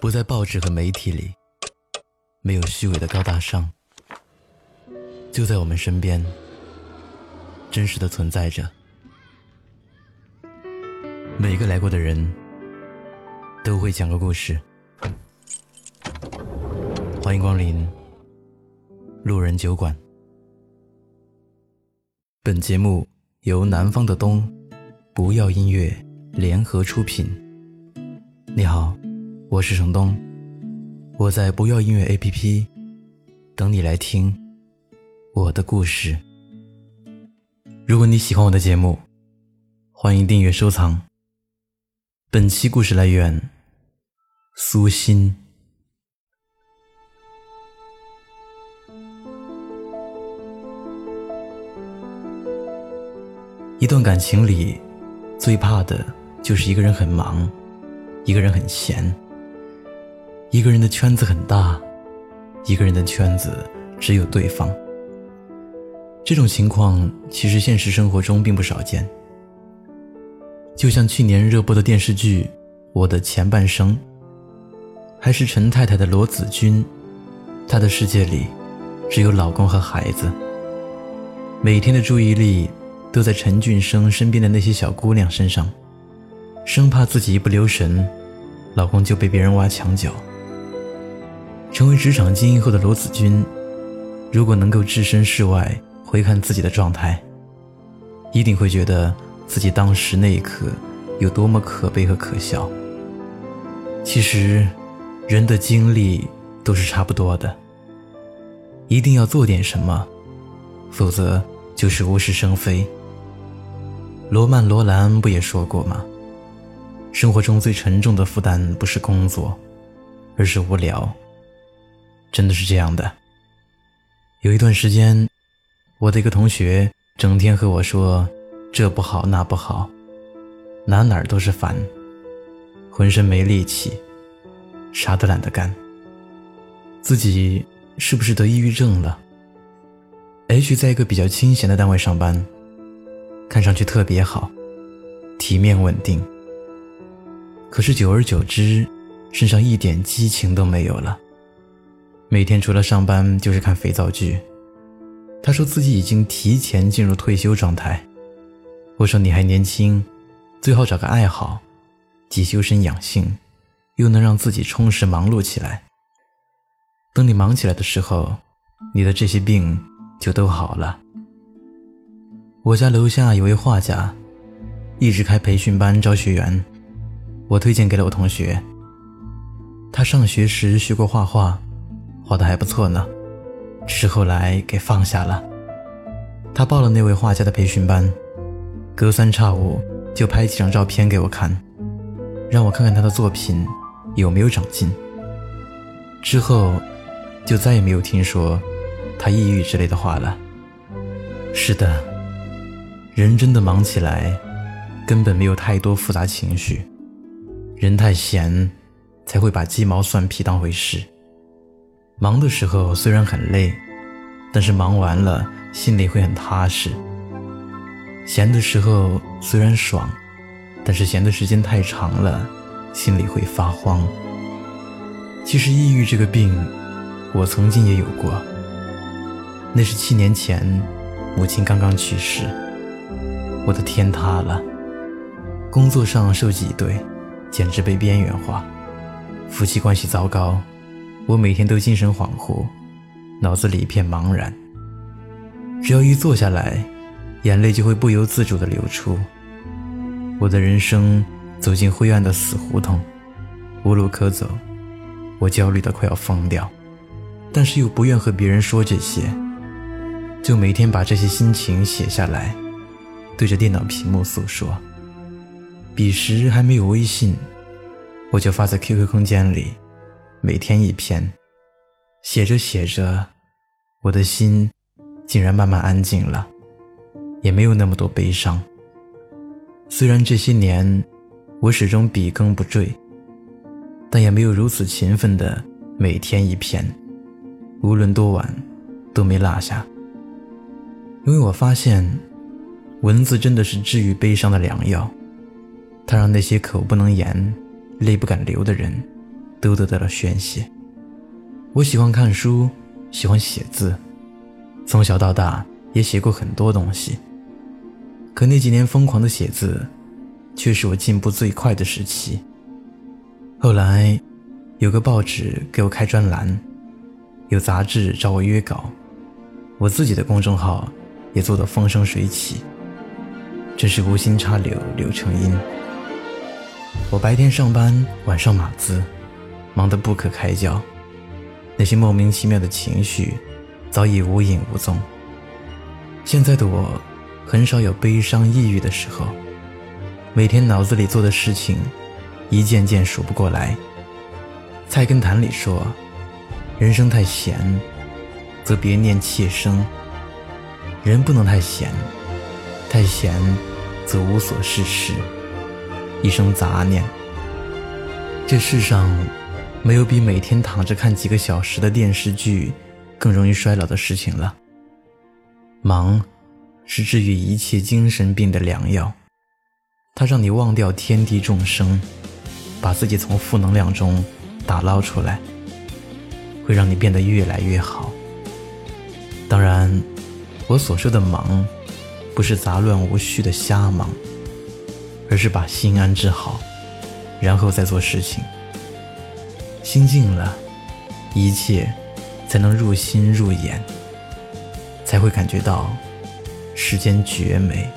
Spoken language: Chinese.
不在报纸和媒体里，没有虚伪的高大上，就在我们身边，真实的存在着。每个来过的人都会讲个故事。欢迎光临路人酒馆。本节目由南方的冬不要音乐联合出品。你好。我是程东，我在不要音乐 APP 等你来听我的故事。如果你喜欢我的节目，欢迎订阅收藏。本期故事来源：苏欣。一段感情里，最怕的就是一个人很忙，一个人很闲。一个人的圈子很大，一个人的圈子只有对方。这种情况其实现实生活中并不少见。就像去年热播的电视剧《我的前半生》，还是陈太太的罗子君，她的世界里只有老公和孩子，每天的注意力都在陈俊生身边的那些小姑娘身上，生怕自己一不留神，老公就被别人挖墙脚。成为职场精英后的罗子君，如果能够置身事外回看自己的状态，一定会觉得自己当时那一刻有多么可悲和可笑。其实，人的经历都是差不多的。一定要做点什么，否则就是无事生非。罗曼·罗兰不也说过吗？生活中最沉重的负担不是工作，而是无聊。真的是这样的。有一段时间，我的一个同学整天和我说这不好那不好，哪哪都是烦，浑身没力气，啥都懒得干。自己是不是得抑郁症了？H 在一个比较清闲的单位上班，看上去特别好，体面稳定。可是久而久之，身上一点激情都没有了。每天除了上班就是看肥皂剧。他说自己已经提前进入退休状态。我说你还年轻，最好找个爱好，既修身养性，又能让自己充实忙碌起来。等你忙起来的时候，你的这些病就都好了。我家楼下有位画家，一直开培训班招学员，我推荐给了我同学。他上学时学过画画。画的还不错呢，只是后来给放下了。他报了那位画家的培训班，隔三差五就拍几张照片给我看，让我看看他的作品有没有长进。之后就再也没有听说他抑郁之类的话了。是的，人真的忙起来，根本没有太多复杂情绪，人太闲，才会把鸡毛蒜皮当回事。忙的时候虽然很累，但是忙完了心里会很踏实。闲的时候虽然爽，但是闲的时间太长了，心里会发慌。其实抑郁这个病，我曾经也有过。那是七年前，母亲刚刚去世，我的天塌了，工作上受挤兑，简直被边缘化，夫妻关系糟糕。我每天都精神恍惚，脑子里一片茫然。只要一坐下来，眼泪就会不由自主地流出。我的人生走进灰暗的死胡同，无路可走。我焦虑的快要疯掉，但是又不愿和别人说这些，就每天把这些心情写下来，对着电脑屏幕诉说。彼时还没有微信，我就发在 QQ 空间里。每天一篇，写着写着，我的心竟然慢慢安静了，也没有那么多悲伤。虽然这些年我始终笔耕不缀，但也没有如此勤奋的每天一篇，无论多晚都没落下。因为我发现，文字真的是治愈悲伤的良药，它让那些口不能言、泪不敢流的人。都得到了宣泄。我喜欢看书，喜欢写字，从小到大也写过很多东西。可那几年疯狂的写字，却是我进步最快的时期。后来，有个报纸给我开专栏，有杂志找我约稿，我自己的公众号也做得风生水起。真是无心插柳柳成荫。我白天上班，晚上码字，忙得不可开交。那些莫名其妙的情绪，早已无影无踪。现在的我，很少有悲伤抑郁的时候。每天脑子里做的事情，一件件数不过来。菜根谭里说：“人生太闲，则别念妾生。人不能太闲，太闲，则无所事事，一生杂念。这世上。”没有比每天躺着看几个小时的电视剧更容易衰老的事情了。忙，是治愈一切精神病的良药，它让你忘掉天地众生，把自己从负能量中打捞出来，会让你变得越来越好。当然，我所说的忙，不是杂乱无序的瞎忙，而是把心安置好，然后再做事情。心静了，一切才能入心入眼，才会感觉到世间绝美。